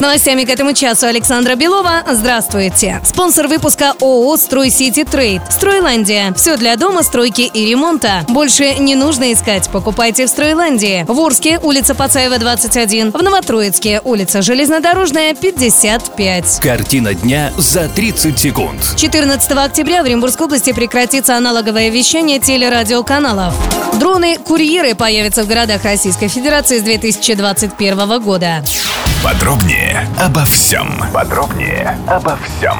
С новостями к этому часу Александра Белова. Здравствуйте. Спонсор выпуска ООО «Стройсити Трейд». Стройландия. Все для дома, стройки и ремонта. Больше не нужно искать. Покупайте в Стройландии. В Орске, улица Пацаева, 21. В Новотроицке, улица Железнодорожная, 55. Картина дня за 30 секунд. 14 октября в Оренбургской области прекратится аналоговое вещание телерадиоканалов. Дроны-курьеры появятся в городах Российской Федерации с 2021 года. Подробнее обо всем. Подробнее обо всем.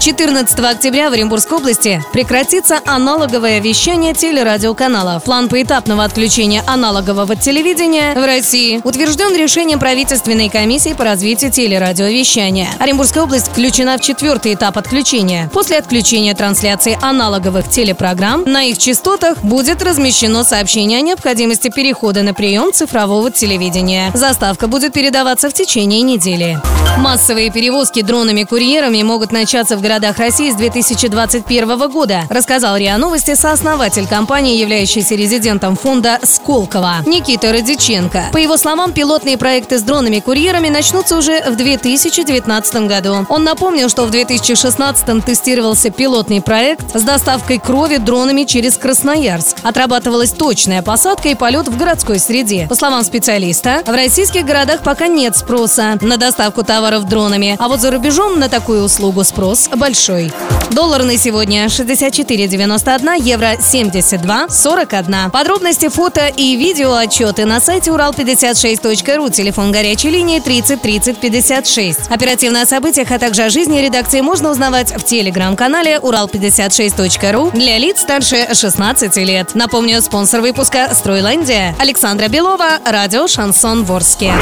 14 октября в Оренбургской области прекратится аналоговое вещание телерадиоканалов. План поэтапного отключения аналогового телевидения в России утвержден решением правительственной комиссии по развитию телерадиовещания. Оренбургская область включена в четвертый этап отключения. После отключения трансляции аналоговых телепрограмм на их частотах будет размещено сообщение о необходимости перехода на прием цифрового телевидения. Заставка будет передаваться в течение недели. Массовые перевозки дронами-курьерами могут начаться в городах России с 2021 года, рассказал РИА Новости сооснователь компании, являющийся резидентом фонда Сколково, Никита Радиченко. По его словам, пилотные проекты с дронами-курьерами начнутся уже в 2019 году. Он напомнил, что в 2016 тестировался пилотный проект с доставкой крови дронами через Красноярск. Отрабатывалась точная посадка и полет в городской среде. По словам специалиста, в российских городах пока нет спроса на доставку товаров дронами, а вот за рубежом на такую услугу спрос большой. Доллар на сегодня 64,91, евро 72,41. Подробности, фото и видео отчеты на сайте урал56.ру, телефон горячей линии 30 30 56. Оперативно о событиях, а также о жизни редакции можно узнавать в телеграм-канале урал56.ру для лиц старше 16 лет. Напомню, спонсор выпуска «Стройландия» Александра Белова, радио «Шансон Ворске».